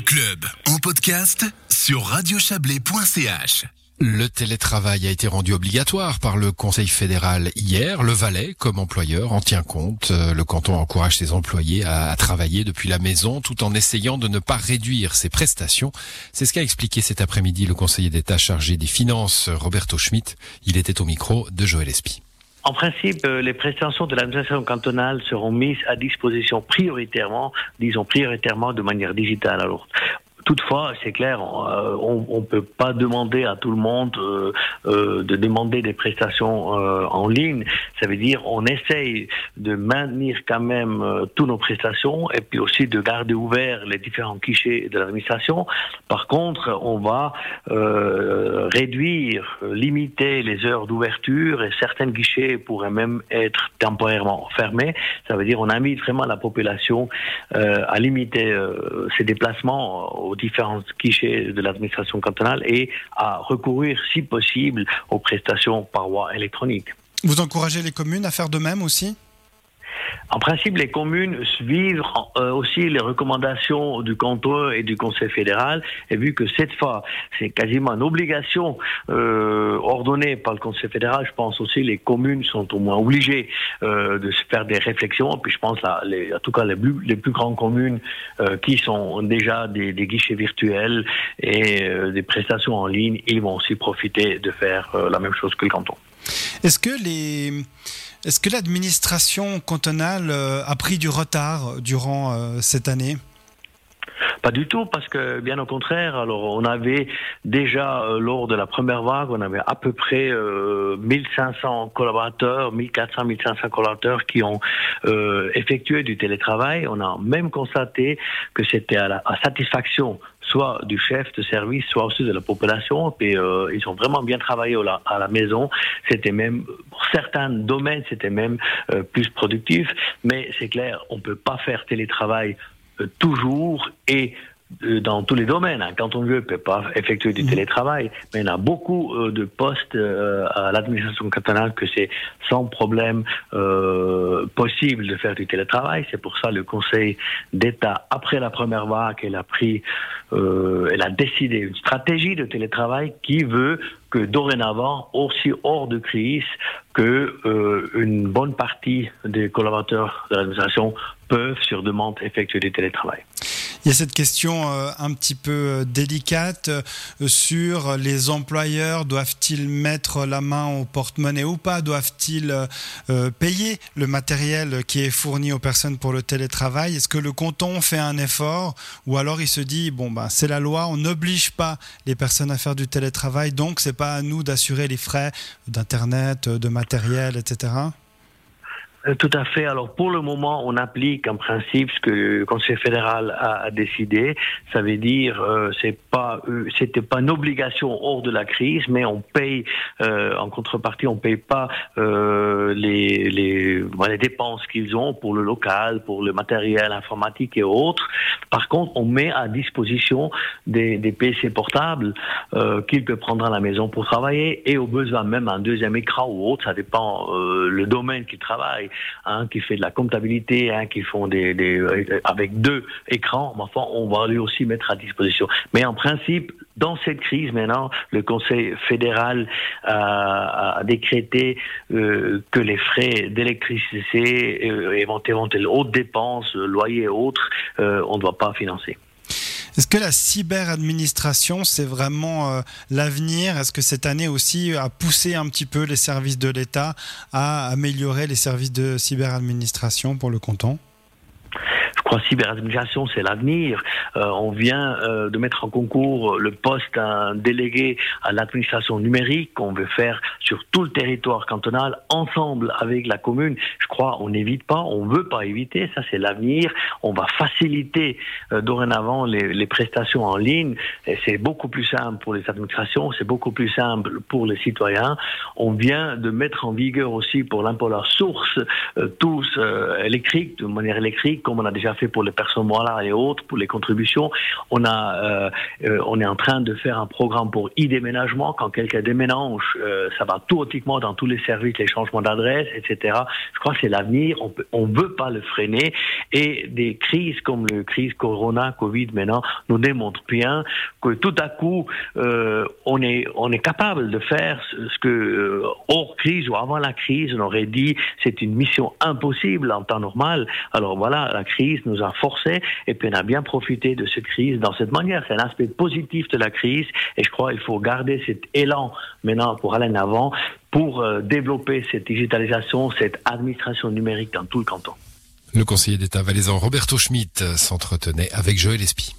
Le club en podcast sur radiochablais.ch. Le télétravail a été rendu obligatoire par le Conseil fédéral hier. Le Valais, comme employeur, en tient compte. Euh, le canton encourage ses employés à, travailler depuis la maison tout en essayant de ne pas réduire ses prestations. C'est ce qu'a expliqué cet après-midi le conseiller d'État chargé des finances, Roberto Schmidt. Il était au micro de Joël Espy. En principe, euh, les prestations de l'administration cantonale seront mises à disposition prioritairement, disons prioritairement de manière digitale. Alors, Toutefois, c'est clair, on ne peut pas demander à tout le monde euh, euh, de demander des prestations euh, en ligne. Ça veut dire on essaye de maintenir quand même toutes nos prestations et puis aussi de garder ouverts les différents guichets de l'administration. Par contre, on va réduire, limiter les heures d'ouverture et certains guichets pourraient même être temporairement fermés. Ça veut dire on invite vraiment la population à limiter ses déplacements aux différents guichets de l'administration cantonale et à recourir, si possible, aux prestations par voie électronique. Vous encouragez les communes à faire de même aussi? En principe, les communes suivent euh, aussi les recommandations du canton et du Conseil fédéral, et vu que cette fois, c'est quasiment une obligation euh, ordonnée par le Conseil fédéral, je pense aussi les communes sont au moins obligées euh, de se faire des réflexions. Puis je pense, là, en tout cas, les plus, les plus grandes communes qui sont déjà des, des guichets virtuels et des prestations en ligne, ils vont aussi profiter de faire la même chose que le canton. Est-ce que les est-ce que l'administration cantonale euh, a pris du retard durant euh, cette année? Pas du tout, parce que bien au contraire, alors on avait déjà euh, lors de la première vague, on avait à peu près 1500 collaborateurs, 1400, 1500 collaborateurs qui ont effectué du télétravail. On a même constaté que c'était à la satisfaction soit du chef de service, soit aussi de la population. Et euh, ils ont vraiment bien travaillé à la maison. C'était même, pour certains domaines, c'était même euh, plus productif. Mais c'est clair, on peut pas faire télétravail euh, toujours et euh, dans tous les domaines. Hein. Quand on veut, on peut pas effectuer du mhm. télétravail, mais il y a beaucoup euh, de postes euh, à l'administration cantonale que c'est sans problème possible de faire du télétravail. C'est pour ça le Conseil d'État, après la première vague, elle a pris, elle a décidé une stratégie de télétravail qui veut que dorénavant, aussi hors de crise, que une bonne partie des collaborateurs de l'administration peuvent, sur demande, effectuer du télétravail. Il y a cette question euh, un petit peu euh, délicate euh, sur les employeurs. Doivent-ils mettre la main au porte-monnaie ou pas? Doivent-ils payer le matériel qui est fourni aux personnes pour le télétravail? Est-ce que le canton fait un effort? Ou alors il se dit bon ben c'est la loi, on n'oblige pas les personnes à faire du télétravail, donc c'est pas à nous d'assurer les frais d'internet, de matériel, etc. Euh, tout à fait. Alors pour le moment, on applique en principe ce que le Conseil fédéral a, décidé. Ça veut dire euh, c'est pas euh, c'était pas une obligation hors de la crise, mais on paye euh, en contrepartie, on paye pas euh, les les, les dépenses qu'ils ont pour le local, pour le matériel informatique et autres. Par contre, on met à disposition des, des PC portables qu'il peut prendre à la maison pour travailler et au besoin même un deuxième écran ou autre. Ça dépend le domaine qu'il travaille un qui fait de la comptabilité, qui font des, euh, avec deux écrans. Enfin, on va lui aussi mettre à disposition. Mais en principe, dans cette crise maintenant, le Conseil fédéral a, décrété euh, que les frais d'électricité, euh, éventuellement hautes dépenses, loyer et autres, on ne doit pas financer. Est-ce que la cyberadministration, c'est vraiment euh, l'avenir? Est-ce que cette année aussi a poussé un petit peu les services de l'État à améliorer les services de cyberadministration pour le canton crois cyberadministration, c'est l'avenir. Euh, on vient euh, de mettre en concours le poste délégué à l'administration numérique qu'on veut faire sur tout le territoire cantonal, ensemble avec la commune. Je crois on n'évite pas, on veut pas éviter, ça c'est l'avenir. On va faciliter euh, dorénavant les, prestations en ligne. C'est beaucoup plus simple pour les administrations, c'est beaucoup plus simple pour les citoyens. On vient de mettre en vigueur aussi pour l'impôt la source tous électriques, de manière électrique, comme on a des déjà fait pour les personnes morales et autres, pour les contributions. On a, euh, euh, on est en train de faire un programme pour e-déménagement. Quand quelqu'un déménage, euh, ça va automatiquement dans tous les services, les changements d'adresse, etc. Je crois que c'est l'avenir. On peut, on veut pas le freiner. Et des crises comme le crise Corona, Covid maintenant nous démontrent bien que tout à coup, on est, on est capable de faire ce que hors crise ou avant la crise, on aurait dit c'est une mission impossible en temps normal. Alors voilà, la crise nous a forcé et puis on a bien profité de cette crise dans cette manière. C'est un aspect positif de la crise et je crois qu'il faut garder cet élan maintenant pour aller en avant pour euh, développer cette digitalisation, cette administration numérique dans tout le canton. Le conseiller d'État valaisan Roberto Schmitt s'entretenait avec Joël Espy.